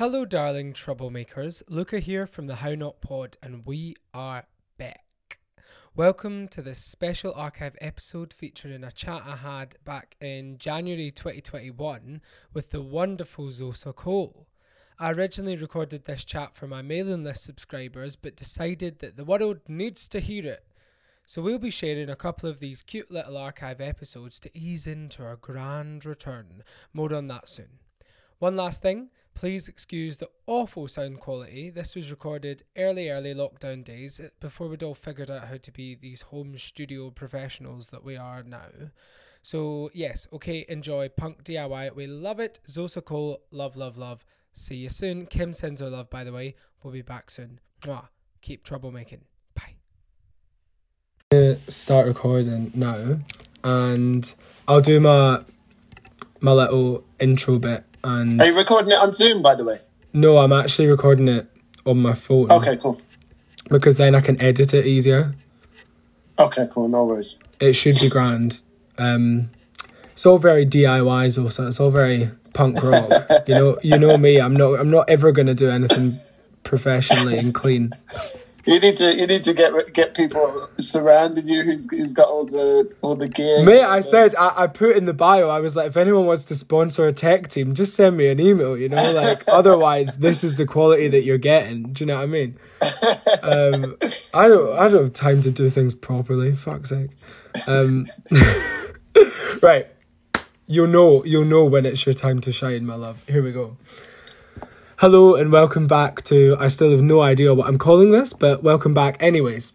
Hello, darling troublemakers. Luca here from the How Not Pod, and we are back. Welcome to this special archive episode featuring a chat I had back in January 2021 with the wonderful Xhosa Cole. I originally recorded this chat for my mailing list subscribers, but decided that the world needs to hear it. So we'll be sharing a couple of these cute little archive episodes to ease into our grand return. More on that soon. One last thing. Please excuse the awful sound quality. This was recorded early, early lockdown days before we'd all figured out how to be these home studio professionals that we are now. So, yes, okay, enjoy Punk DIY. We love it. Xhosa Cole, love, love, love. See you soon. Kim sends her love, by the way. We'll be back soon. Mwah. Keep troublemaking. Bye. Start recording now, and I'll do my my little intro bit and Are you recording it on Zoom, by the way? No, I'm actually recording it on my phone. Okay, cool. Because then I can edit it easier. Okay, cool. No worries. It should be grand. Um, it's all very DIY, also. It's all very punk rock. you know, you know me. I'm not. I'm not ever gonna do anything professionally and clean. You need to you need to get get people surrounding you who's who's got all the all the gear. Mate, I said I, I put in the bio. I was like, if anyone wants to sponsor a tech team, just send me an email. You know, like otherwise, this is the quality that you're getting. Do you know what I mean? Um, I don't I don't have time to do things properly. Fuck's sake. Um, right, you'll know you'll know when it's your time to shine, my love. Here we go. Hello and welcome back to. I still have no idea what I'm calling this, but welcome back anyways.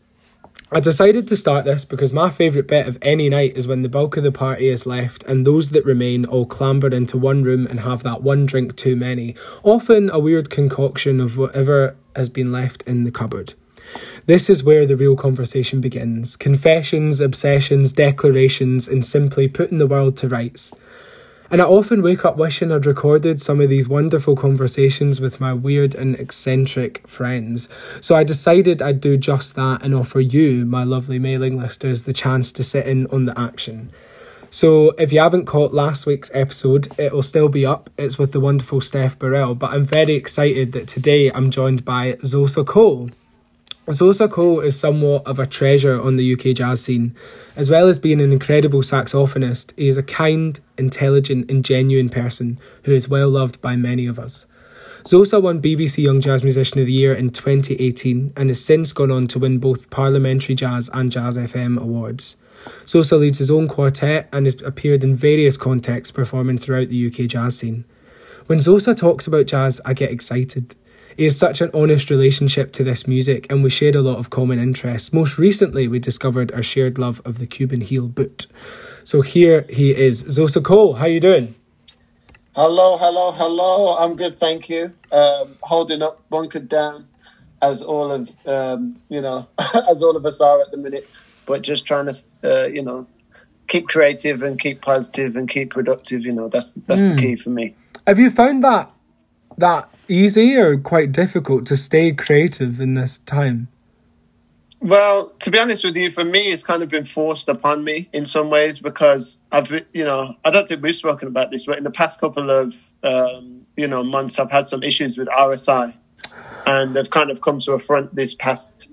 I decided to start this because my favourite bit of any night is when the bulk of the party is left and those that remain all clamber into one room and have that one drink too many, often a weird concoction of whatever has been left in the cupboard. This is where the real conversation begins confessions, obsessions, declarations, and simply putting the world to rights. And I often wake up wishing I'd recorded some of these wonderful conversations with my weird and eccentric friends. So I decided I'd do just that and offer you, my lovely mailing listers, the chance to sit in on the action. So if you haven't caught last week's episode, it'll still be up. It's with the wonderful Steph Burrell, but I'm very excited that today I'm joined by Xhosa Cole. Xhosa Cole is somewhat of a treasure on the UK jazz scene. As well as being an incredible saxophonist, he is a kind, intelligent, and genuine person who is well loved by many of us. Xhosa won BBC Young Jazz Musician of the Year in 2018 and has since gone on to win both Parliamentary Jazz and Jazz FM awards. Xhosa leads his own quartet and has appeared in various contexts performing throughout the UK jazz scene. When Xhosa talks about jazz, I get excited. He has such an honest relationship to this music, and we shared a lot of common interests. Most recently, we discovered our shared love of the Cuban heel boot. So here he is, Xhosa Cole. How you doing? Hello, hello, hello. I'm good, thank you. Um, holding up, bunkered down, as all of um, you know, as all of us are at the minute. But just trying to, uh, you know, keep creative and keep positive and keep productive. You know, that's that's mm. the hmm. key for me. Have you found that that easy or quite difficult to stay creative in this time? Well, to be honest with you, for me, it's kind of been forced upon me in some ways because I've, you know, I don't think we've spoken about this, but in the past couple of, um, you know, months, I've had some issues with RSI, and they've kind of come to a front this past,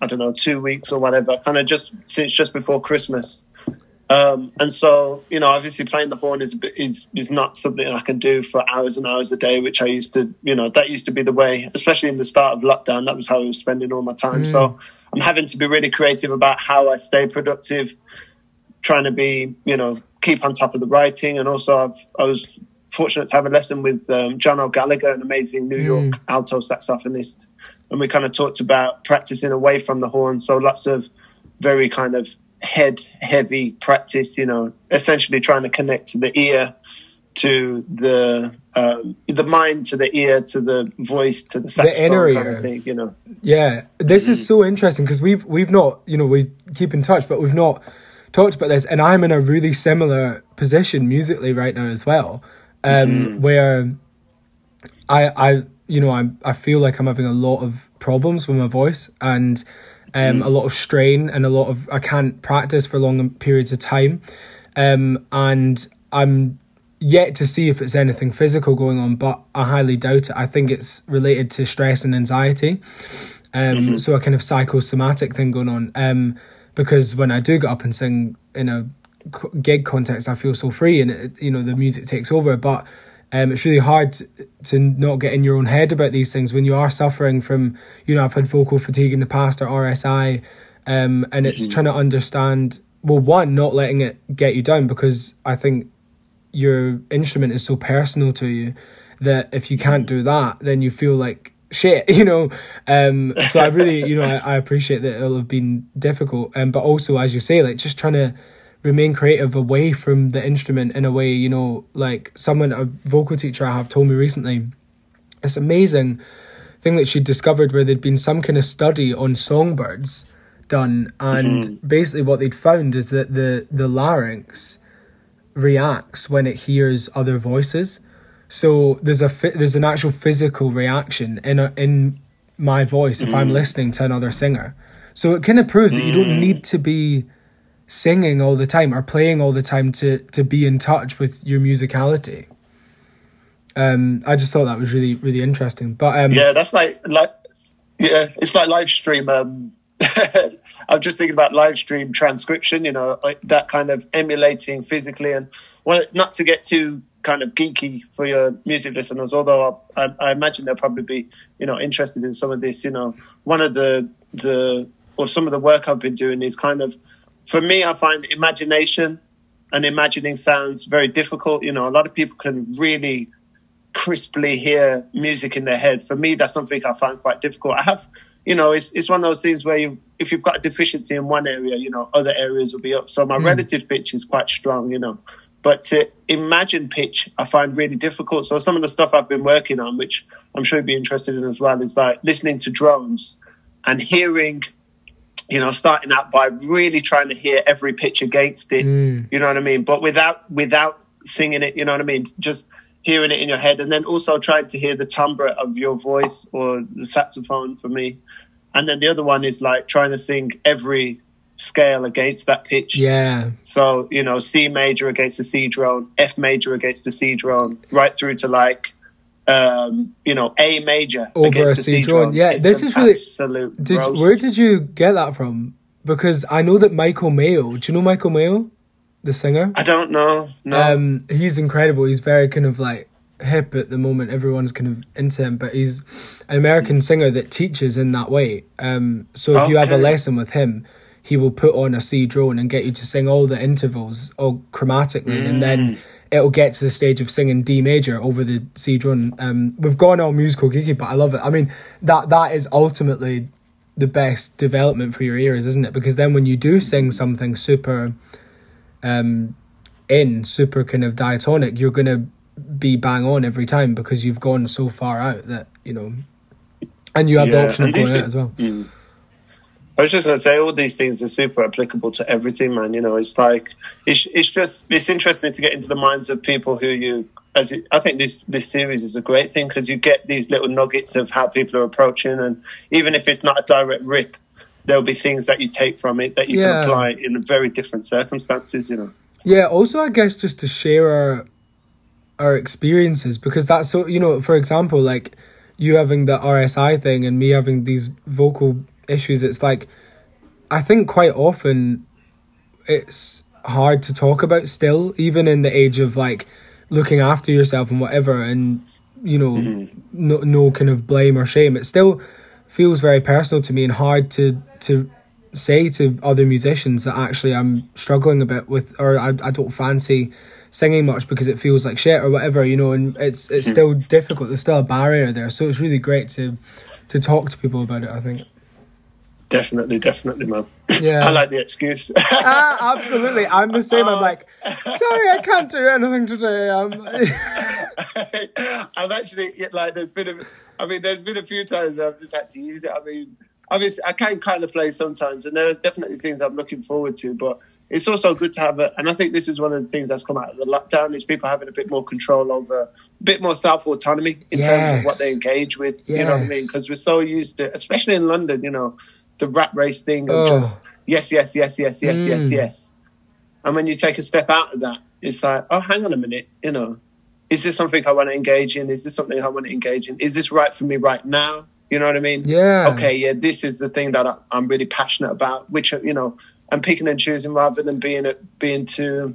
I don't know, two weeks or whatever, kind of just since just before Christmas. Um, and so, you know, obviously playing the horn is, is, is not something I can do for hours and hours a day, which I used to, you know, that used to be the way, especially in the start of lockdown. That was how I was spending all my time. Mm. So I'm having to be really creative about how I stay productive, trying to be, you know, keep on top of the writing. And also I've, I was fortunate to have a lesson with um, John O'Gallagher, an amazing New York mm. alto saxophonist. And we kind of talked about practicing away from the horn. So lots of very kind of head heavy practice, you know, essentially trying to connect the ear to the um, the mind to the ear to the voice to the saxophone the inner kind ear. of thing, you know. Yeah, this mm-hmm. is so interesting because we've we've not, you know, we keep in touch, but we've not talked about this, and I'm in a really similar position musically right now as well, um, mm-hmm. where I I you know I I feel like I'm having a lot of problems with my voice and um, mm. a lot of strain and a lot of I can't practice for long periods of time, um, and I'm yet to see if it's anything physical going on, but I highly doubt it. I think it's related to stress and anxiety. Um, mm-hmm. So a kind of psychosomatic thing going on. Um, because when I do get up and sing in a gig context, I feel so free, and it, you know the music takes over. But um, it's really hard to, to not get in your own head about these things when you are suffering from, you know, I've had vocal fatigue in the past or RSI, um, and it's mm-hmm. trying to understand. Well, one, not letting it get you down because I think your instrument is so personal to you that if you can't do that, then you feel like shit, you know. Um, so I really, you know, I, I, appreciate that it'll have been difficult, um, but also as you say, like just trying to remain creative away from the instrument in a way, you know, like someone a vocal teacher I have told me recently. It's amazing thing that she discovered where there'd been some kind of study on songbirds done, and mm-hmm. basically what they'd found is that the the larynx reacts when it hears other voices. So there's a there's an actual physical reaction in a, in my voice if mm. I'm listening to another singer. So it kind of proves mm. that you don't mm. need to be singing all the time or playing all the time to to be in touch with your musicality. Um, I just thought that was really really interesting. But um, yeah, that's like like yeah, it's like live stream. Um, I'm just thinking about live stream transcription. You know, like that kind of emulating physically and well, not to get too kind of geeky for your music listeners, although I, I, imagine they'll probably be, you know, interested in some of this. You know, one of the the or some of the work I've been doing is kind of, for me, I find imagination and imagining sounds very difficult. You know, a lot of people can really crisply hear music in their head. For me, that's something I find quite difficult. I have, you know, it's it's one of those things where you, if you've got a deficiency in one area, you know, other areas will be up. So my mm. relative pitch is quite strong, you know. But to imagine pitch, I find really difficult. So some of the stuff I've been working on, which I'm sure you'd be interested in as well, is like listening to drones and hearing, you know, starting out by really trying to hear every pitch against it. Mm. You know what I mean? But without without singing it, you know what I mean? Just hearing it in your head, and then also trying to hear the timbre of your voice or the saxophone for me. And then the other one is like trying to sing every scale against that pitch. Yeah. So, you know, C major against the C drone, F major against the C drone, right through to like um, you know, A major over a C, drone. Yeah, it's this is really absolute. Did, where did you get that from? Because I know that Michael Mayo. Do you know Michael Mayo, the singer? I don't know. No. Um, he's incredible. He's very kind of like hip at the moment. Everyone's kind of into him, but he's an American singer that teaches in that way. Um, so if okay. you have a lesson with him, he will put on a C drone and get you to sing all the intervals all chromatically, mm. and then mm. It'll get to the stage of singing D major over the C drone. Um, we've gone all musical geeky, but I love it. I mean, that that is ultimately the best development for your ears, isn't it? Because then when you do sing something super, um, in super kind of diatonic, you're gonna be bang on every time because you've gone so far out that you know, and you have yeah, the option of going out as well. Mm I was just going to say all these things are super applicable to everything, man. You know, it's like it's it's just it's interesting to get into the minds of people who you. As it, I think this this series is a great thing because you get these little nuggets of how people are approaching, and even if it's not a direct rip, there'll be things that you take from it that you yeah. can apply in very different circumstances. You know. Yeah. Also, I guess just to share our our experiences because that's so you know, for example, like you having the RSI thing and me having these vocal issues, it's like I think quite often it's hard to talk about still, even in the age of like looking after yourself and whatever, and you know, mm-hmm. no no kind of blame or shame. It still feels very personal to me and hard to to say to other musicians that actually I'm struggling a bit with, or I, I don't fancy singing much because it feels like shit or whatever, you know, and it's it's mm-hmm. still difficult. There's still a barrier there, so it's really great to to talk to people about it. I think. Definitely, definitely, man. Yeah. I like the excuse. ah, absolutely. I'm the same. I'm like, sorry, I can't do anything today. I'm, I'm actually, like, there's been a, I mean, there's been a few times I've just had to use it. I mean, obviously, I can kind of play sometimes, and there are definitely things I'm looking forward to, but it's also good to have it. And I think this is one of the things that's come out of the lockdown is people having a bit more control over, a bit more self autonomy in yes. terms of what they engage with. Yes. You know what I mean? Because we're so used to, especially in London, you know, the rat race thing of oh. just yes, yes, yes, yes, yes, mm. yes, yes. And when you take a step out of that it's like, oh, hang on a minute, you know, is this something I want to engage in? Is this something I want to engage in? Is this right for me right now? You know what I mean? Yeah. Okay, yeah, this is the thing that I, I'm really passionate about, which, you know, I'm picking and choosing rather than being, being too,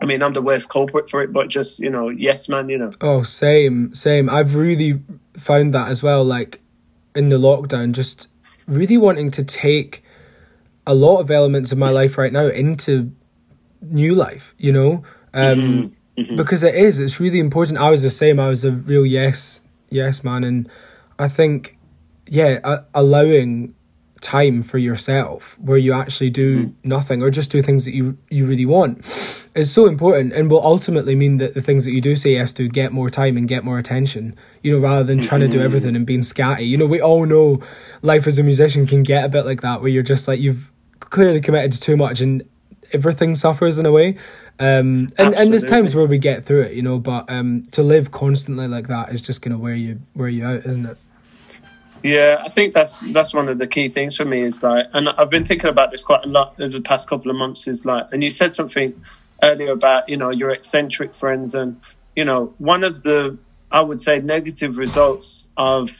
I mean, I'm the worst culprit for it, but just, you know, yes, man, you know. Oh, same, same. I've really found that as well, like in the lockdown, just really wanting to take a lot of elements of my life right now into new life, you know? Um, mm-hmm mm-hmm. because it is. It's really important. I was the same. I was a real yes, yes man, and I think, yeah, uh, allowing time for yourself where you actually do mm-hmm. nothing or just do things that you you really want is so important and will ultimately mean that the things that you do say yes to get more time and get more attention you know rather than trying mm-hmm. to do mm-hmm. everything and being scatty you know we all know life as a musician can get a bit like that where you're just like you've clearly committed to too much and everything suffers in a way um, and and there's times where we get through it, you know, but um, to live constantly like that is just gonna wear you wear you out, isn't it? Yeah, I think that's that's one of the key things for me is like, and I've been thinking about this quite a lot over the past couple of months. Is like, and you said something earlier about you know your eccentric friends, and you know one of the I would say negative results of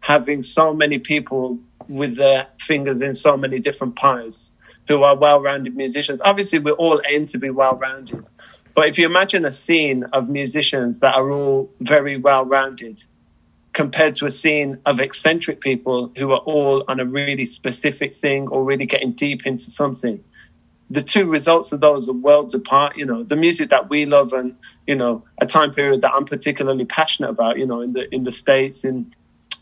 having so many people with their fingers in so many different pies who are well-rounded musicians. Obviously, we all aim to be well-rounded, but if you imagine a scene of musicians that are all very well-rounded, compared to a scene of eccentric people who are all on a really specific thing or really getting deep into something. The two results of those are worlds apart. You know, the music that we love and, you know, a time period that I'm particularly passionate about, you know, in the, in the States, in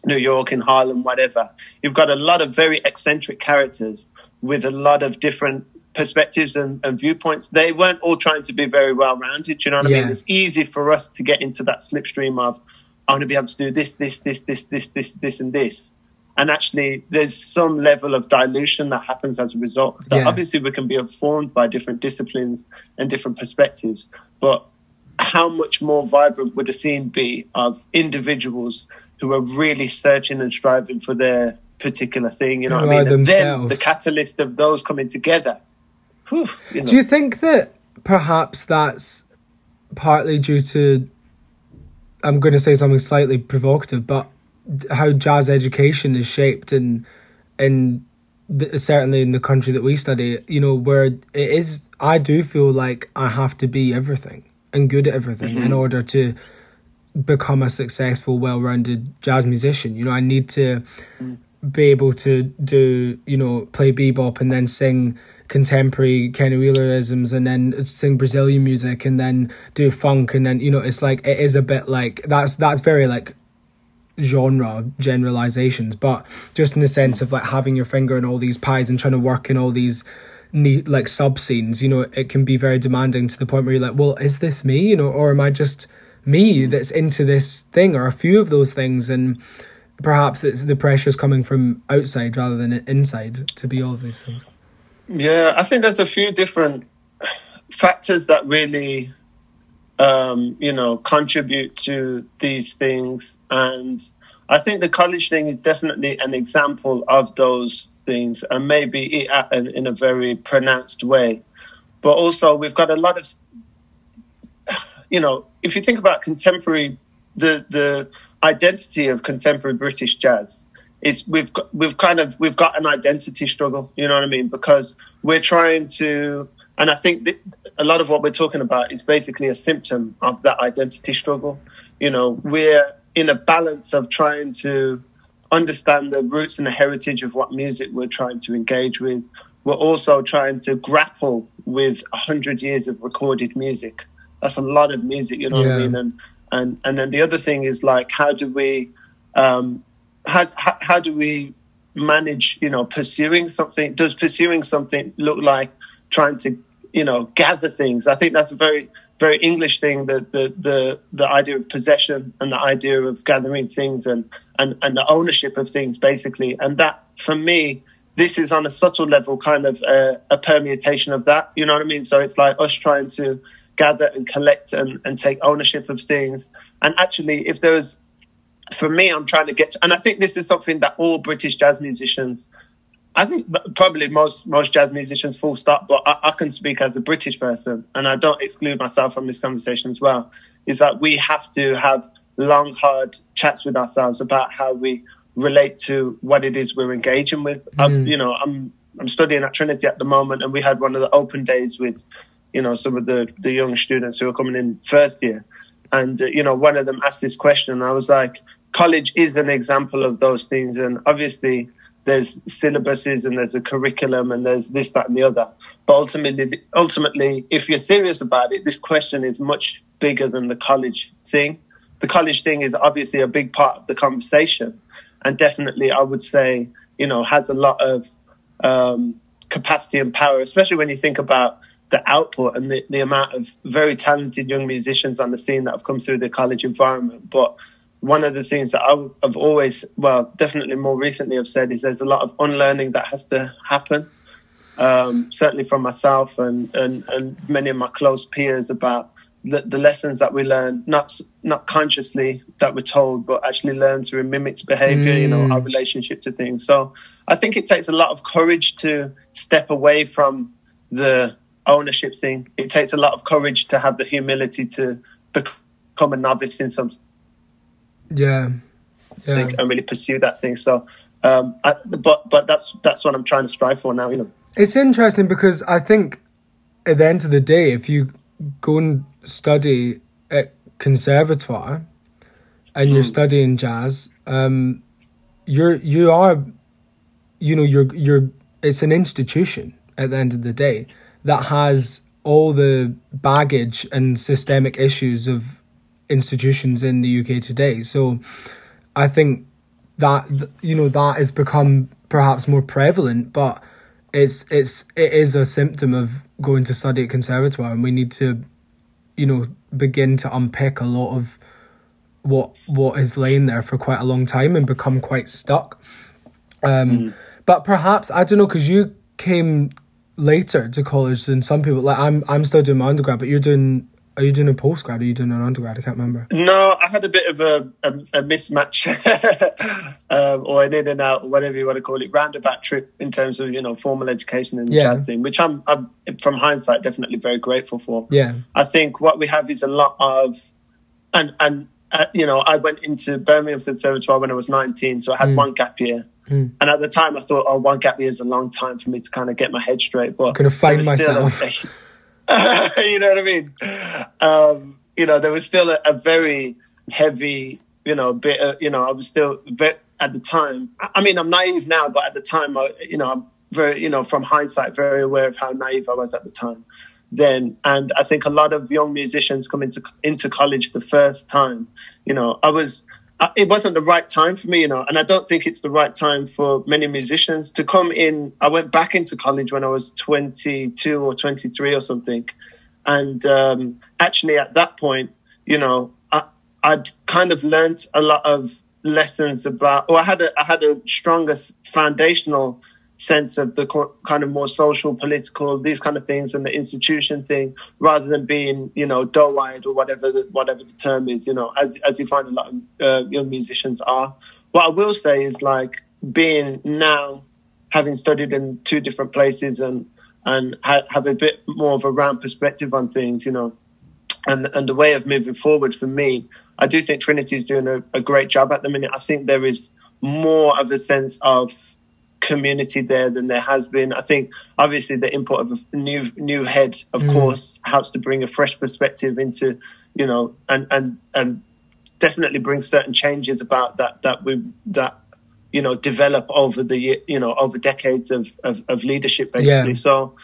New York, in Harlem, whatever. You've got a lot of very eccentric characters with a lot of different perspectives and, and, viewpoints. They weren't all trying to be very well rounded. You know what yeah. I mean? It's easy for us to get into that slipstream of, I want to be able to do this, this, this, this, this, this, this, and this. And actually, there's some level of dilution that happens as a result of that. Yeah. Obviously, we can be informed by different disciplines and different perspectives, but how much more vibrant would a scene be of individuals who are really searching and striving for their particular thing. You know what I mean? And then the catalyst of those coming together. Whew, you know. Do you think that perhaps that's partly due to? I'm going to say something slightly provocative, but how jazz education is shaped and in the, certainly in the country that we study, you know, where it is. I do feel like I have to be everything and good at everything mm-hmm. in order to become a successful, well-rounded jazz musician. You know, I need to mm be able to do you know play bebop and then sing contemporary Kenny Wheelerisms and then sing Brazilian music and then do funk and then you know it's like it is a bit like that's that's very like genre generalizations but just in the sense of like having your finger in all these pies and trying to work in all these neat like sub scenes you know it can be very demanding to the point where you're like well is this me you know or am I just me that's into this thing or a few of those things? And perhaps it's the pressures coming from outside rather than inside to be all these things. Yeah, I think there's a few different factors that really, um, you know, contribute to these things, and I think the college thing is definitely an example of those things, and maybe in a very pronounced way. But also, we've got a lot of, you know, if you think about contemporary, the the identity of contemporary British jazz is we've got, we've kind of we've got an identity struggle. You know what I mean? Because we're trying to, and I think a lot of what we're talking about is basically a symptom of that identity struggle. You know, we're in a balance of trying to understand the roots and the heritage of what music we're trying to engage with. We're also trying to grapple with a hundred years of recorded music. That's a lot of music, you know yeah. what I mean? And and and then the other thing is like how do we um, how, how, how do we manage you know pursuing something? Does pursuing something look like trying to you know gather things? I think that's a very very english thing the the the, the idea of possession and the idea of gathering things and, and and the ownership of things basically. And that for me this is on a subtle level kind of a, a permutation of that. You know what i mean? So it's like us trying to gather and collect and, and take ownership of things. And actually, if there's, for me, I'm trying to get, and I think this is something that all British jazz musicians I think probably most most jazz musicians full stop, but I, I, can speak as a British person, and I don't exclude myself from this conversation as well. Is that we have to have long, hard chats with ourselves about how we relate to what it is we're engaging with. Mm. you know, I'm I'm studying at Trinity at the moment, and we had one of the open days with, you know, some of the the young students who are coming in first year, and uh, you know, one of them asked this question, and I was like, college is an example of those things, and obviously there's syllabuses and there's a curriculum and there's this, that, and the other. But ultimately, ultimately, if you're serious about it, this question is much bigger than the college thing. The college thing is obviously a big part of the conversation, and definitely, I would say, you know, has a lot of um, capacity and power, especially when you think about the output and the, the amount of very talented young musicians on the scene that have come through the college environment. But one of the things that I've always, well, definitely more recently, I've said is there's a lot of unlearning that has to happen. Um, certainly from myself and, and, and many of my close peers about the, the, lessons that we learn, not not consciously that we're told, but actually learn through mimics behavior, mm. you know, our mm. relationship to things. So I think it takes a lot of courage to step away from the ownership thing. It takes a lot of courage to have the humility to become a novice in some yeah, yeah. Think, and really pursue that thing. So, um, I, but but that's that's what I'm trying to strive for now. You know, it's interesting because I think at the end of the day, if you go and study at conservatoire and you're hmm. studying jazz, um, you're you are, you know, you're you're it's an institution at the end of the day that has all the baggage and systemic issues of institutions in the UK today. So I think that you know that has become perhaps more prevalent, but it's it's it is a symptom of going to study at conservatoire, and we need to, you know, begin to unpick a lot of what what is laying there for quite a long time and become quite stuck. Um, mm. But perhaps I don't know because you came later to college than some people. Like I'm I'm still doing my undergrad, but you're doing are you doing a postgrad? Or are you doing an undergrad? I can't remember. No, I had a bit of a, a, a mismatch, um, or an in and out, or whatever you want to call it, roundabout trip in terms of you know formal education and the yeah. jazz scene, which I'm, I'm from hindsight definitely very grateful for. Yeah, I think what we have is a lot of, and and uh, you know, I went into Birmingham Conservatoire when I was 19, so I had mm. one gap year. Mm. And at the time, I thought, oh, one gap year is a long time for me to kind of get my head straight. But could have find myself. you know what I mean? Um, you know, there was still a, a, very heavy, you know, bit of, you know, I was still very, at the time. I mean, I'm naive now, but at the time, I, you know, I'm very, you know, from hindsight, very aware of how naive I was at the time then. And I think a lot of young musicians come into, into college the first time, you know, I was, it wasn't the right time for me, you know, and I don't think it's the right time for many musicians to come in. I went back into college when I was 22 or 23 or something. And um, actually, at that point, you know, I, I'd kind of learned a lot of lessons about, or I had a, I had a stronger foundational sense of the kind of more social, political, these kind of things, and the institution thing, rather than being, you know, doe-eyed or whatever the, whatever the term is, you know, as as you find a lot of uh, young musicians are. What I will say is like being now having studied in two different places and and ha- have a bit more of a round perspective on things, you know. And, and the way of moving forward for me, I do think Trinity is doing a, a great job at the minute. I think there is more of a sense of community there than there has been. I think obviously the input of a new new head, of mm. course, helps to bring a fresh perspective into, you know, and and and definitely bring certain changes about that that we that you know develop over the you know over decades of of, of leadership basically. Yeah. So.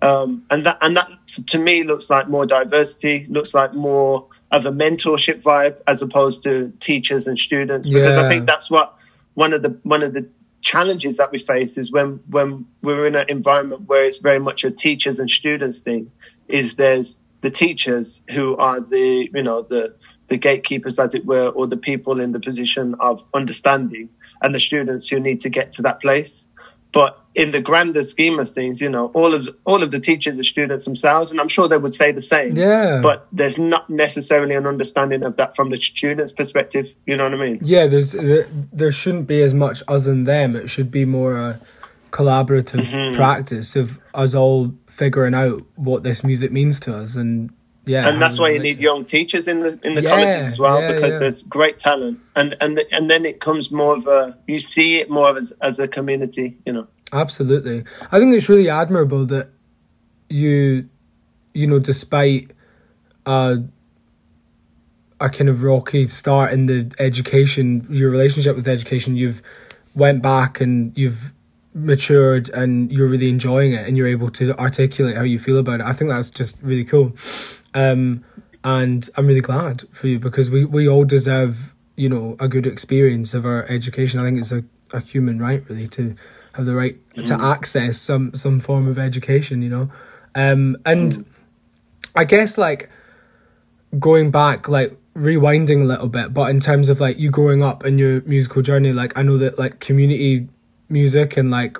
Um, and that and that to me looks like more diversity, looks like more of a mentorship vibe as opposed to teachers and students. Because yeah. I think that's what one of the one of the challenges that we face is when when we're in an environment where it's very much a teachers and students thing is there's the teachers who are the you know the the gatekeepers as it were or the people in the position of understanding and the students who need to get to that place but in the grander scheme of things, you know, all of all of the teachers are students themselves, and I'm sure they would say the same. Yeah. But there's not necessarily an understanding of that from the students' perspective. You know what I mean? Yeah. There's there shouldn't be as much us and them. It should be more a collaborative mm-hmm. practice of us all figuring out what this music means to us and yeah and that's why you need young teachers in the in the yeah, colleges as well yeah, because yeah. there's great talent and and the, and then it comes more of a you see it more as as a community you know absolutely i think it's really admirable that you you know despite uh a kind of rocky start in the education your relationship with education you've went back and you've matured and you're really enjoying it and you're able to articulate how you feel about it. I think that's just really cool. Um, and I'm really glad for you because we, we all deserve, you know, a good experience of our education. I think it's a, a human right really to have the right mm. to access some some form of education, you know. Um, and mm. I guess like going back like rewinding a little bit, but in terms of like you growing up and your musical journey, like I know that like community music and like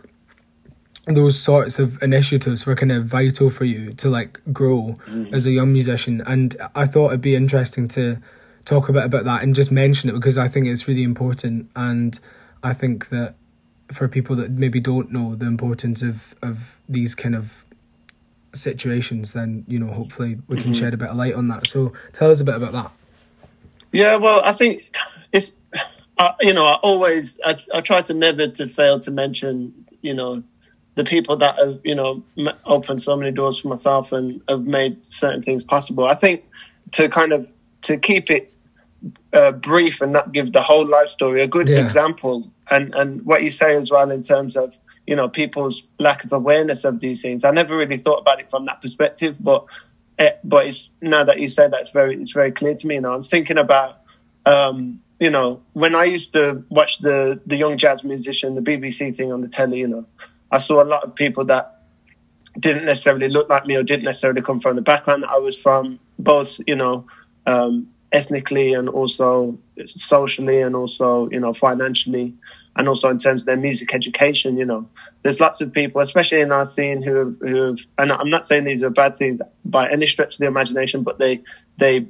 those sorts of initiatives were kind of vital for you to like grow mm-hmm. as a young musician and i thought it'd be interesting to talk a bit about that and just mention it because i think it's really important and i think that for people that maybe don't know the importance of of these kind of situations then you know hopefully we can mm-hmm. shed a bit of light on that so tell us a bit about that yeah well i think it's uh, you know, I always I, I try to never to fail to mention, you know, the people that have, you know, opened so many doors for myself and have made certain things possible. I think to kind of to keep it uh, brief and not give the whole life story, a good yeah. example, and and what you say as well in terms of you know people's lack of awareness of these things. I never really thought about it from that perspective, but it, eh, but it's now that you say that, it's very it's very clear to me. You know, I'm thinking about. Um, you know, when I used to watch the the young jazz musician, the BBC thing on the telly, you know, I saw a lot of people that didn't necessarily look like me or didn't necessarily come from the background that I was from, both, you know, um, ethnically and also socially and also, you know, financially and also in terms of their music education, you know, there's lots of people, especially in our scene who have, who have, and I'm not saying these are bad things by any stretch of the imagination, but they, they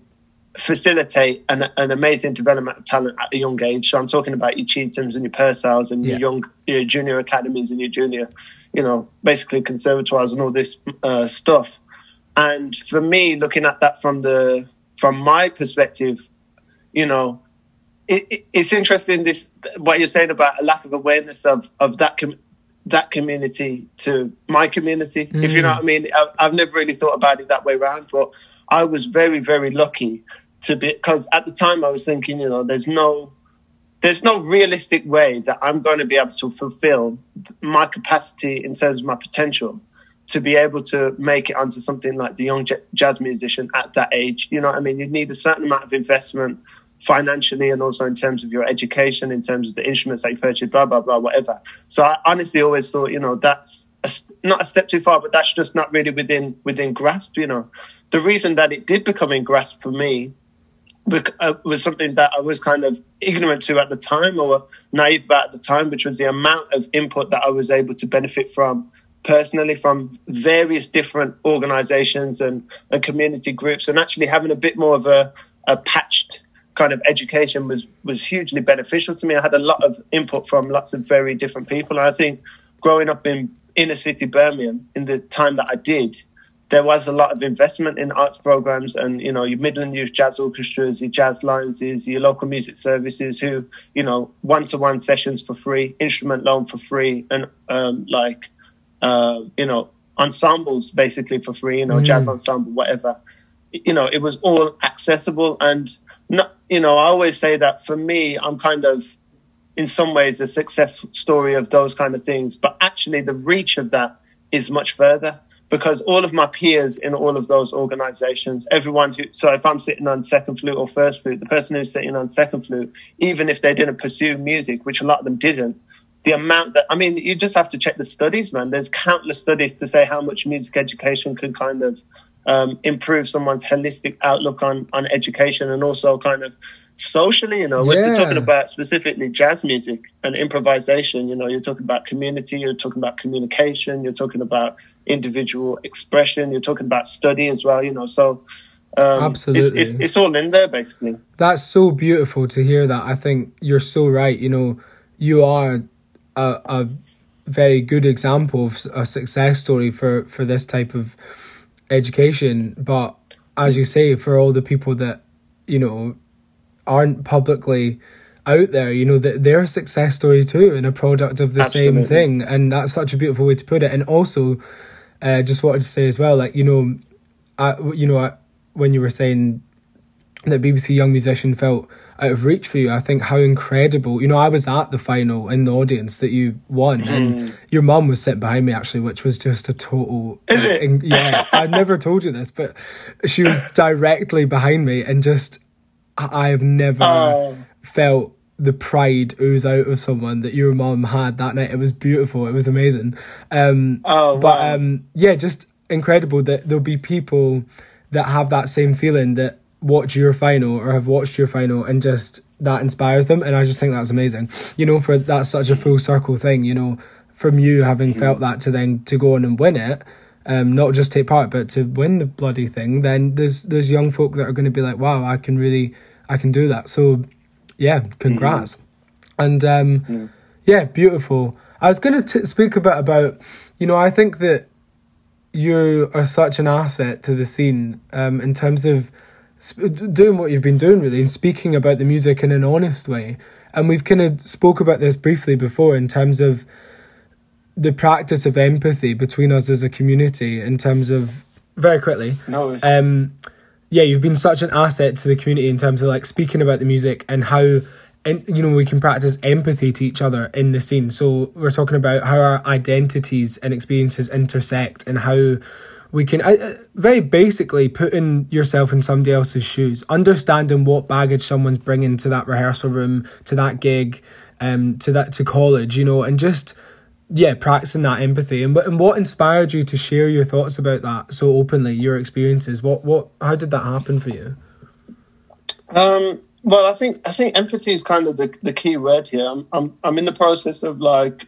facilitate an, an, amazing development of talent at a young age. So I'm talking about your Chetham's and your Purcells and yeah. your young, your junior academies and your junior, you know, basically conservatoires and all this uh, stuff. And for me, looking at that from the from my perspective, you know, it, it, it's interesting this what you're saying about a lack of awareness of of that com- that community to my community. Mm. If you know mm. what I mean, I've, I've never really thought about it that way around, but I was very, very lucky to be because at the time I was thinking, you know, there's no there's no realistic way that I'm going to be able to fulfill my capacity in terms of my potential to be able to make it onto something like the young jazz musician at that age. You know what I mean? You need a certain amount of investment financially and also in terms of your education, in terms of the instruments that you purchase, blah, blah, blah, whatever. So I honestly always thought, you know, that's a, not a step too far, but that's just not really within, within grasp, you know. The reason that it did become in grasp for me uh, was something that I was kind of ignorant to at the time or naive about at the time, which was the amount of input that I was able to benefit from personally from various different organizations and, and community groups and actually having a bit more of a, a patched kind of education was was hugely beneficial to me. I had a lot of input from lots of very different people. And I think growing up in inner city Birmingham in the time that I did, there was a lot of investment in arts programs and you know your Midland Youth Jazz Orchestras, your Jazz Lions, your local music services who you know one to one sessions for free, instrument loan for free, and um, like uh, you know ensembles basically for free, you know mm. jazz ensemble whatever. You know it was all accessible and not you know, I always say that for me, I'm kind of in some ways a success story of those kind of things, but actually the reach of that is much further because all of my peers in all of those organizations, everyone who, so if I'm sitting on second flute or first flute, the person who's sitting on second flute, even if they didn't pursue music, which a lot of them didn't, the amount that, I mean, you just have to check the studies, man. There's countless studies to say how much music education can kind of um, improve someone's holistic outlook on on education and also kind of socially. You know, when you're talking about specifically jazz music and improvisation, you know, you're talking about community, you're talking about communication, you're talking about individual expression, you're talking about study as well. You know, so. Um, Absolutely, it's, it's, it's all in there basically. That's so beautiful to hear that. I think you're so right. You know, you are a, a very good example of a success story for for this type of education. But as you say, for all the people that you know aren't publicly out there, you know, that they're a success story too and a product of the Absolutely. same thing. And that's such a beautiful way to put it. And also, uh, just wanted to say as well, like, you know, I, you know, I, when you were saying that BBC Young Musician felt out of reach for you, I think how incredible. You know, I was at the final in the audience that you won, mm. and your mum was sitting behind me actually, which was just a total. Is it? Uh, yeah, I never told you this, but she was directly behind me, and just I have never oh. felt the pride ooze out of someone that your mom had that night. It was beautiful. It was amazing. Um, oh, but wow. um, yeah, just incredible that there'll be people that have that same feeling that watch your final or have watched your final and just that inspires them. And I just think that's amazing. You know, for that's such a full circle thing. You know, from you having mm. felt that to then to go on and win it. Um, not just take part, but to win the bloody thing, then there's there's young folk that are going to be like, wow, I can really, I can do that. So yeah, congrats. Mm. And um, mm. yeah, beautiful. I was going to speak a bit about, you know, I think that you are such an asset to the scene um, in terms of sp- doing what you've been doing, really, and speaking about the music in an honest way. And we've kind of spoke about this briefly before in terms of the practice of empathy between us as a community. In terms of very quickly, no. Um, yeah, you've been such an asset to the community in terms of like speaking about the music and how and you know we can practice empathy to each other in the scene. So we're talking about how our identities and experiences intersect and how we can uh, very basically putting yourself in somebody else's shoes, understanding what baggage someone's bringing to that rehearsal room, to that gig, um, to that to college, you know, and just yeah, practicing that empathy. And, and what inspired you to share your thoughts about that so openly, your experiences? What, what, how did that happen for you? Um, well, I think, I think empathy is kind of the, the key word here. I'm, I'm, I'm in the process of like,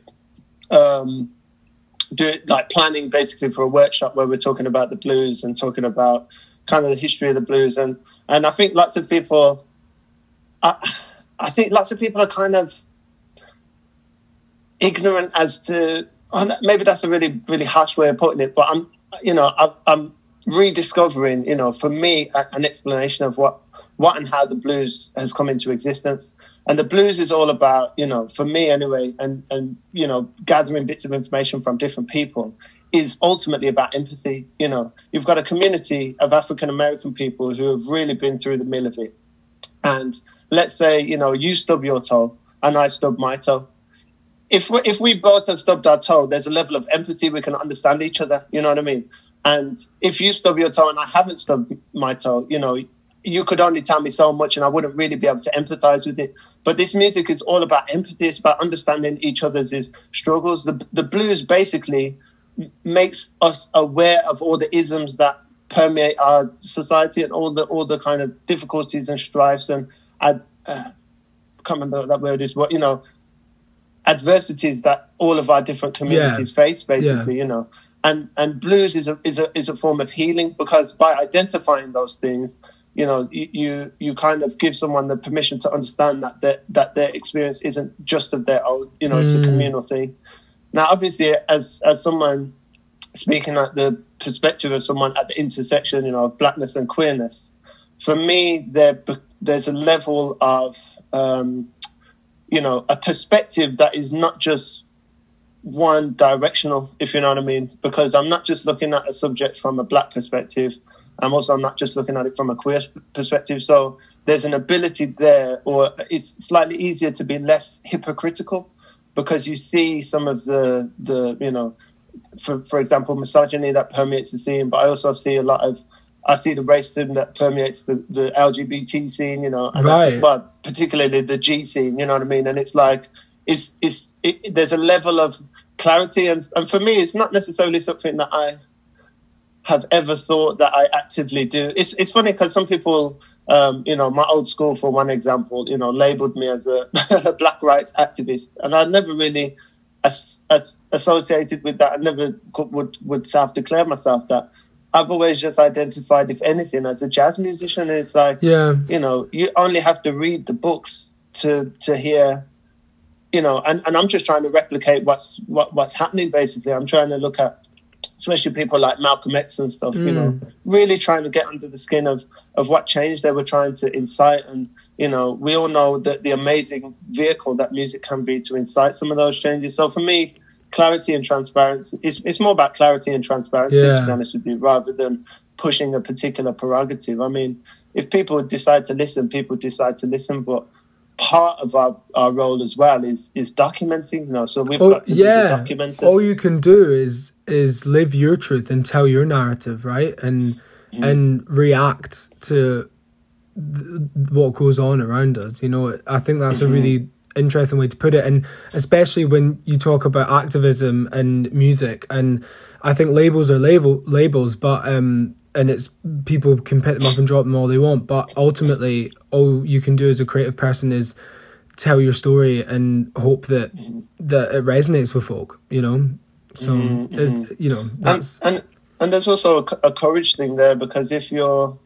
um, do it, like planning basically for a workshop where we're talking about the blues and talking about kind of the history of the blues. And, and I think lots of people, I, I think lots of people are kind of, ignorant as to oh, maybe that's a really really harsh way of putting it, but I'm you know I'm, I'm rediscovering you know for me a, an explanation of what what and how the blues has come into existence. And the blues is all about, you know, for me anyway, and, and, you know, gathering bits of information from different people is ultimately about empathy. You know, you've got a community of African American people who have really been through the mill of it. And let's say, you know, you stub your toe and I stub my toe if we, if we both have stubbed our toe, there's a level of empathy. We can understand each other. You know what I mean? And if you stub your toe and I haven't stubbed my toe, you know, you could only tell me so much and I wouldn't really be able to empathize with it. But this music is all about empathy. It's about understanding each other's struggles. The, the blues basically makes us aware of all the isms that permeate our society and all the, all the kind of difficulties and strifes and, uh, I can't remember what that word is, but, you know, adversities that all of our different communities yeah. face, basically, yeah. you know. And and blues is a is a is a form of healing because by identifying those things, you know, you you kind of give someone the permission to understand that that, that their experience isn't just of their own, you know, mm. it's a mm. communal thing. Now, obviously, as as someone speaking at the perspective of someone at the intersection, you know, of blackness and queerness, for me, there there's a level of um, you know, a perspective that is not just one directional, if you know what I mean, because I'm not just looking at a subject from a black perspective. I'm also not just looking at it from a queer perspective. So there's an ability there, or it's slightly easier to be less hypocritical because you see some of the, the, you know, for, for example, misogyny that permeates the scene, but I also see a lot of I see the racism that permeates the, the LGBT scene, you know, and right. but particularly the G scene, you know what I mean? And it's like, it's, it's, it, there's a level of clarity. And, and for me, it's not necessarily something that I have ever thought that I actively do. It's, it's funny because some people, um, you know, my old school, for one example, you know, labeled me as a black rights activist. And I never really as, as associated with that. I never could, would, would self declare myself that. I've always just identified, if anything, as a jazz musician. It's like, yeah, you know, you only have to read the books to to hear you know, and, and I'm just trying to replicate what's what, what's happening. Basically, I'm trying to look at, especially people like Malcolm X and stuff. Mm. You know, mm. really trying to get under the skin of of what change they were trying to incite. And you know, we all know that the amazing vehicle that music can be to incite some of those changes. So for me, clarity and transparency. It's, it's more about clarity and transparency, yeah. to be honest with you, rather than pushing a particular prerogative. I mean, if people decide to listen, people decide to listen, but part of our, our role as well is is documenting. You know, so we've oh, got to yeah. All you can do is is live your truth and tell your narrative, right? And mm. and react to th- what goes on around us. You know, I think that's mm-hmm. a really interesting way to put it. And especially when you talk about activism and music and i think labels are label labels but um and it's people can pick them up and drop them all they want. But ultimately all you can do as a creative person is tell your story and hope that that it resonates with folk you know? So mm-hmm. you know that's and, and and there's also a, a courage thing there because if you're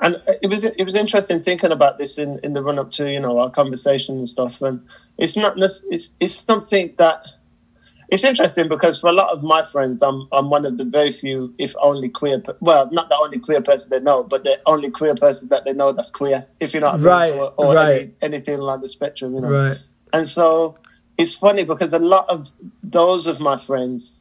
and it was it was interesting thinking about this in, in the run up to you know our conversation and stuff. And it's not it's it's something that it's interesting because for a lot of my friends, I'm I'm one of the very few, if only queer. Well, not the only queer person they know, but the only queer person that they know that's queer. If you're not right, or, or right. Any, anything along the spectrum, you know. Right. And so it's funny because a lot of those of my friends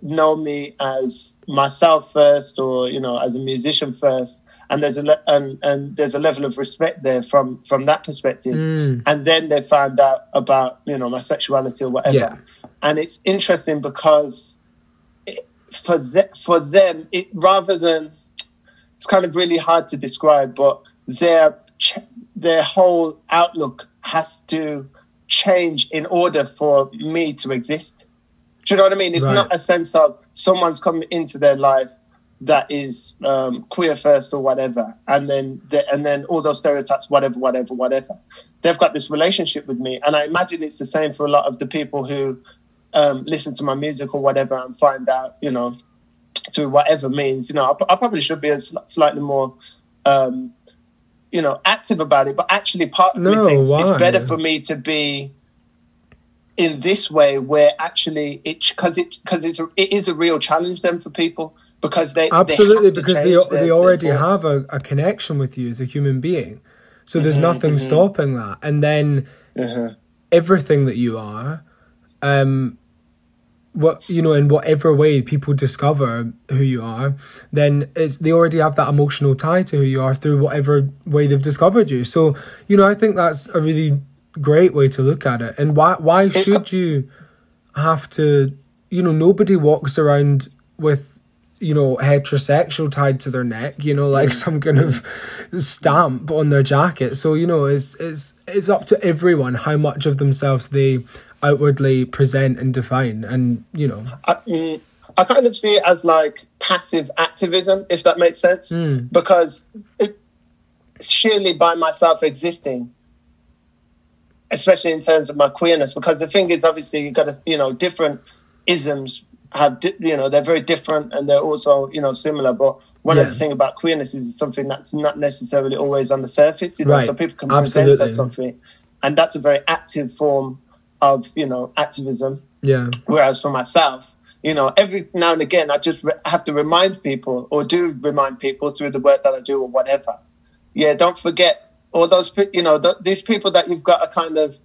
know me as myself first, or you know, as a musician first and there's a le- and and there's a level of respect there from from that perspective. Mm. And then they found out about you know my sexuality or whatever, yeah. and it's interesting because it, for the, for them, it rather than it's kind of really hard to describe, but their their whole outlook has to change in order for me to exist. Do you know what I mean? It's right. not a sense of someone's come into their life that is um, queer first or whatever, and then the, and then all those stereotypes, whatever, whatever, whatever. They've got this relationship with me, and I imagine it's the same for a lot of the people who um, listen to my music or whatever and find out, you know, through whatever means. You know, I, I probably should be a sl- slightly more, um, you know, active about it. But actually, part of no, me thinks why? it's better for me to be in this way, where actually it because it because it's a, it is a real challenge then for people because they absolutely they because they they already have a, a connection with you as a human being. So there's mm-hmm, nothing mm-hmm. stopping that. And then uh-huh. everything that you are um what you know in whatever way people discover who you are then it's they already have that emotional tie to who you are through whatever way they've discovered you. So you know i think that's a really great way to look at it. And why why should you have to you know nobody walks around with you know, heterosexual tied to their neck, you know, like mm. some kind of stamp on their jacket. So, you know, it's it's it's up to everyone how much of themselves they outwardly present and define and, you know. I, mm, I kind of see it as like passive activism, if that makes sense. Mm. Because it, sheerly by myself existing, especially in terms of my queerness, because the thing is obviously you've got to, you know, different isms have you know they're very different and they're also you know similar but one yeah. of the thing about queerness is something that's not necessarily always on the surface you know right. so people can Absolutely. present as something and that's a very active form of you know activism yeah whereas for myself you know every now and again i just re- have to remind people or do remind people through the work that i do or whatever yeah don't forget all those you know th- these people that you've got a kind of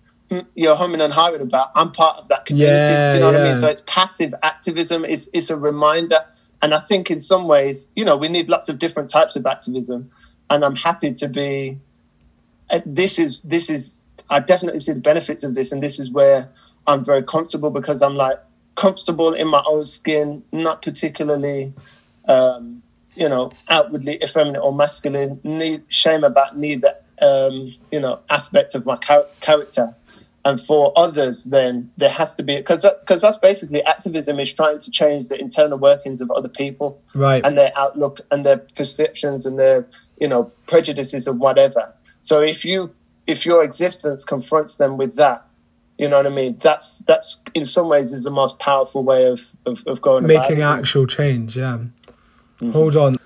you're humming and hawing about, I'm part of that community. Yeah, you know yeah. what I mean? So it's passive activism. It's it's a reminder, and I think in some ways, you know, we need lots of different types of activism, and I'm happy to be. Uh, this is this is I definitely see the benefits of this, and this is where I'm very comfortable because I'm like comfortable in my own skin, not particularly. Um, you know, outwardly effeminate or masculine, need shame about neither, um, you know, aspect of my char- character and for others then there has to be because because that's basically activism is trying to change the internal workings of other people right. and their outlook and their perceptions and their you know prejudices and whatever. So if you if your existence confronts them with that you know what i mean? That's that's in some ways is the most powerful way of of, of going making actual change yeah. Mm-hmm. hold on.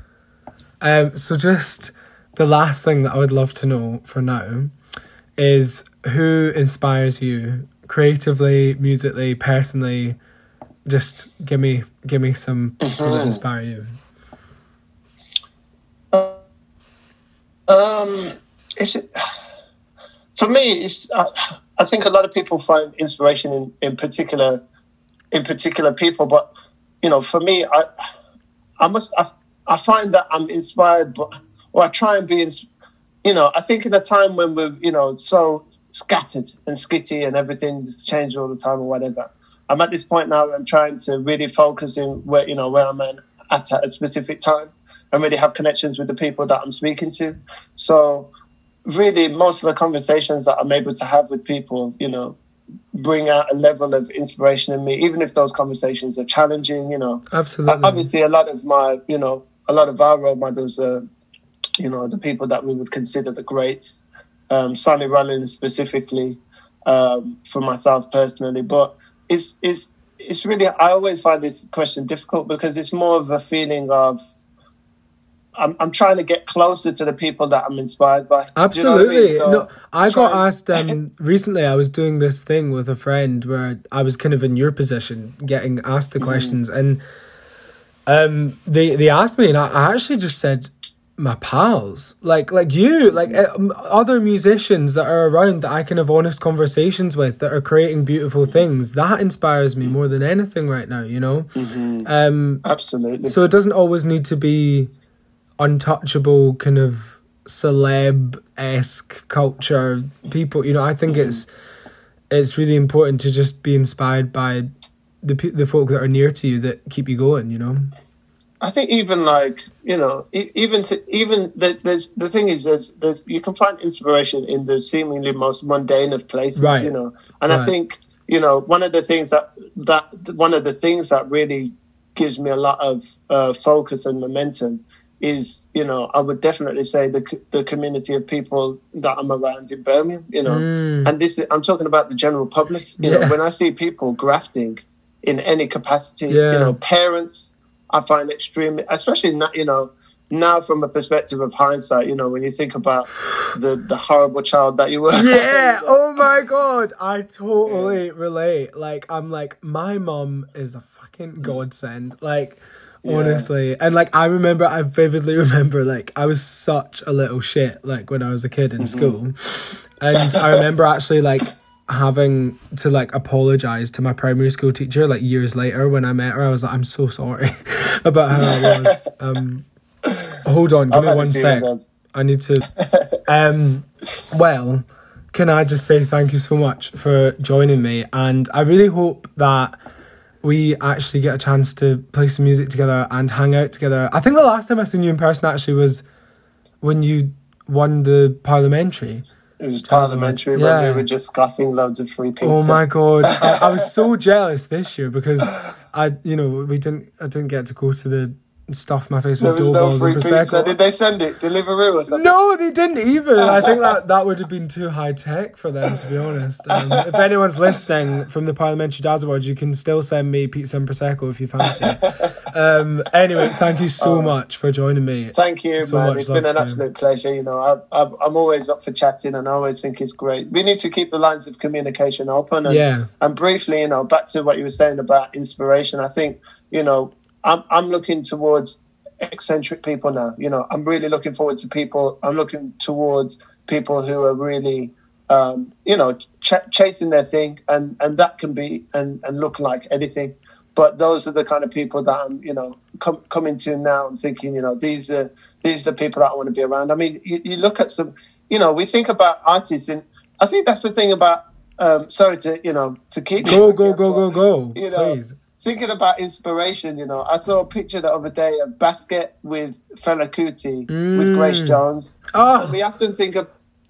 Um so just the last thing that i would love to know for now is who inspires you creatively, musically, personally. Just give me give me some people mm-hmm. that inspire you. Um, is it for me? It's uh, I think a lot of people find inspiration in, in particular in particular people, but you know, for me, I I must I, I find that I'm inspired, but or I try and be, you know, I think in a time when we're you know so scattered and skitty and everything's changed all the time or whatever. I'm at this point now. I'm trying to really focus in where you know where I'm at at a specific time and really have connections with the people that I'm speaking to. So really most of the conversations that I'm able to have with people, you know, bring out a level of inspiration in me, even if those conversations are challenging, you know. Absolutely. Obviously a lot of my, you know, a lot of our role models are, you know, the people that we would consider the greats. Um, Sonny Rollins specifically, um, for myself personally. But it's it's it's really I always find this question difficult because it's more of a feeling of I'm, I'm trying to get closer to the people that I'm inspired by. Absolutely. You know I mean? so no, I got asked um, recently. I was doing this thing with a friend where I was kind of in your position, getting asked the mm-hmm. questions, mm. and um, they they asked me, and I, I, actually just said my pals, like like you, like uh, other musicians that are around that I can have honest conversations with that are creating beautiful things. That inspires me more than anything right now. You know. Mm-hmm. Um, Absolutely. So it doesn't always need to be untouchable kind of celeb esque culture people. You know, I think mm-hmm. it's it's really important to just be inspired by the the folk that are near to you that keep you going. You know. I think even like you know, even to, even the, there's the thing is there's, there's you can find inspiration in the seemingly most mundane of places, right. you know. And right. I think you know one of the things that that one of the things that really gives me a lot of uh, focus and momentum is, you know, I would definitely say the the community of people that I'm around in Birmingham, you know, mm. and this I'm talking about the general public. You yeah. know, when I see people grafting in any capacity, yeah. you know, parents, I find extremely, especially not, you know, now from a perspective of hindsight, you know, when you think about the the horrible child that you were. Yeah. oh my god, I totally yeah. relate. Like I'm like my mom is a fucking godsend. Like yeah. honestly. And like I remember, I vividly remember, like I was such a little shit, like when I was a kid in mm-hmm. school, and I remember actually like having to like apologize to my primary school teacher like years later when I met her. I was like, I'm so sorry about how I was. Um, hold on, give me one sec. I need to. Um, well, can I just say thank you so much for joining me, and I really hope that we actually get a chance to play some music together and hang out together. I think the last time I seen you in person actually was when you won the parliamentary. It was parliamentary yeah. when we were just scoffing loads of free oh pizza. Oh my god, I, I was so jealous this year because I, you know, we didn't, I didn't get to go to the stuff my face with doorbells no and prosecco. Pizza. Did they send it Deliveroo or something? No, they didn't even. I think that that would have been too high tech for them, to be honest. Um, if anyone's listening from the Parliamentary Jazz Awards, you can still send me pizza and prosecco if you fancy. um, anyway, thank you so oh. much for joining me. Thank you, so man. It's been an absolute pleasure. You know, I, am always up for chatting, and I always think it's great. We need to keep the lines of communication open. And, yeah. And briefly, you know, back to what you were saying about inspiration. I think you know I'm I'm looking towards eccentric people now. You know, I'm really looking forward to people. I'm looking towards people who are really, um, you know, ch- chasing their thing, and and that can be and and look like anything. But those are the kind of people that I'm, you know, com- coming to now. I'm thinking, you know, these are these are the people that I want to be around. I mean, you, you look at some, you know, we think about artists, and I think that's the thing about. Um, sorry to you know to keep go go go go go. You know, Please thinking about inspiration, you know, I saw a picture the other day of Basquiat with Fela Kuti mm. with Grace Jones. Oh. We often think of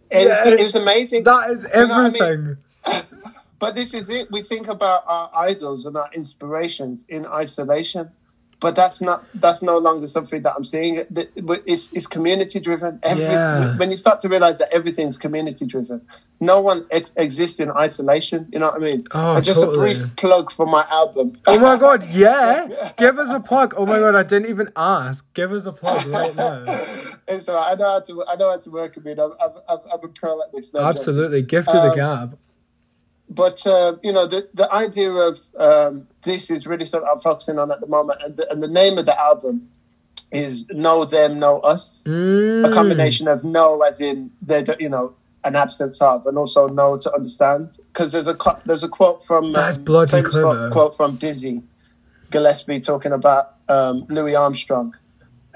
it, yeah, it was amazing. That is everything. You know I mean? but this is it. We think about our idols and our inspirations in isolation but that's not that's no longer something that I'm seeing. It's, it's community driven. yeah. When you start to realize that everything's community driven, no one ex- exists in isolation. You know what I mean? Oh, and just totally. a brief plug for my album. Oh my god, yeah! Give us a plug. Oh my god, I didn't even ask. Give us a plug right now. it's all right. I know how to. I know how to work with it. I'm, I'm, I'm a pro at this. No Absolutely, gift to um, the gab but uh, you know the the idea of um, this is really something I'm focusing on at the moment, and the, and the name of the album is "Know Them, Know Us," Mm. a combination of know as in they you know an absence of, and also know to understand. Because there's a there's a quote from That's um, bloody famous quote, quote from Dizzy Gillespie talking about um, Louis Armstrong.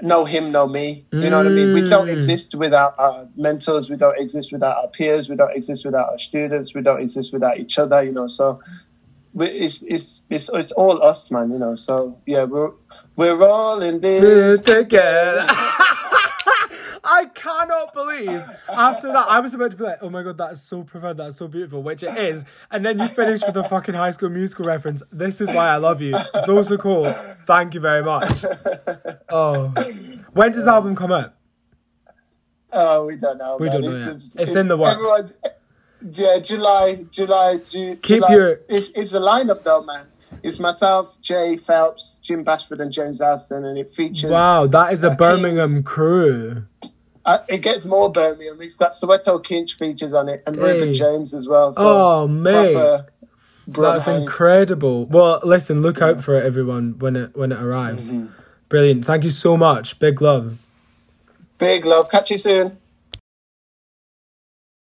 Know him, know me. You know what I mean? We don't Mm. exist without our mentors. We don't exist without our peers. We don't exist without our students. We don't exist without each other. You know, so we, it's it's it's it's all us, man. You know, so yeah, we're we're all in this. together. I cannot believe after that I was about to be like, oh my god, that is so profound, that's so beautiful, which it is. And then you finish with a fucking high school musical reference. This is why I love you. So so cool. Thank you very much. Oh. When does the album come out? Oh, we don't know. We man. don't know yet. just- It's in the works. everyone- yeah, July, July, Ju- Keep July. your- It's it's a lineup though, man. It's myself, Jay Phelps, Jim Bashford, and James Owston, and it features. Wow, that is a Birmingham Kings. crew. Uh, it gets more Birmingham. It's got Soweto Kinch features on it, and Hey. Reuben James as well. So Oh, mate. That's incredible. Well, listen, look out for it, everyone, when it when it arrives. Mm-hmm. Brilliant. Thank you so much. Big love. Big love. Catch you soon.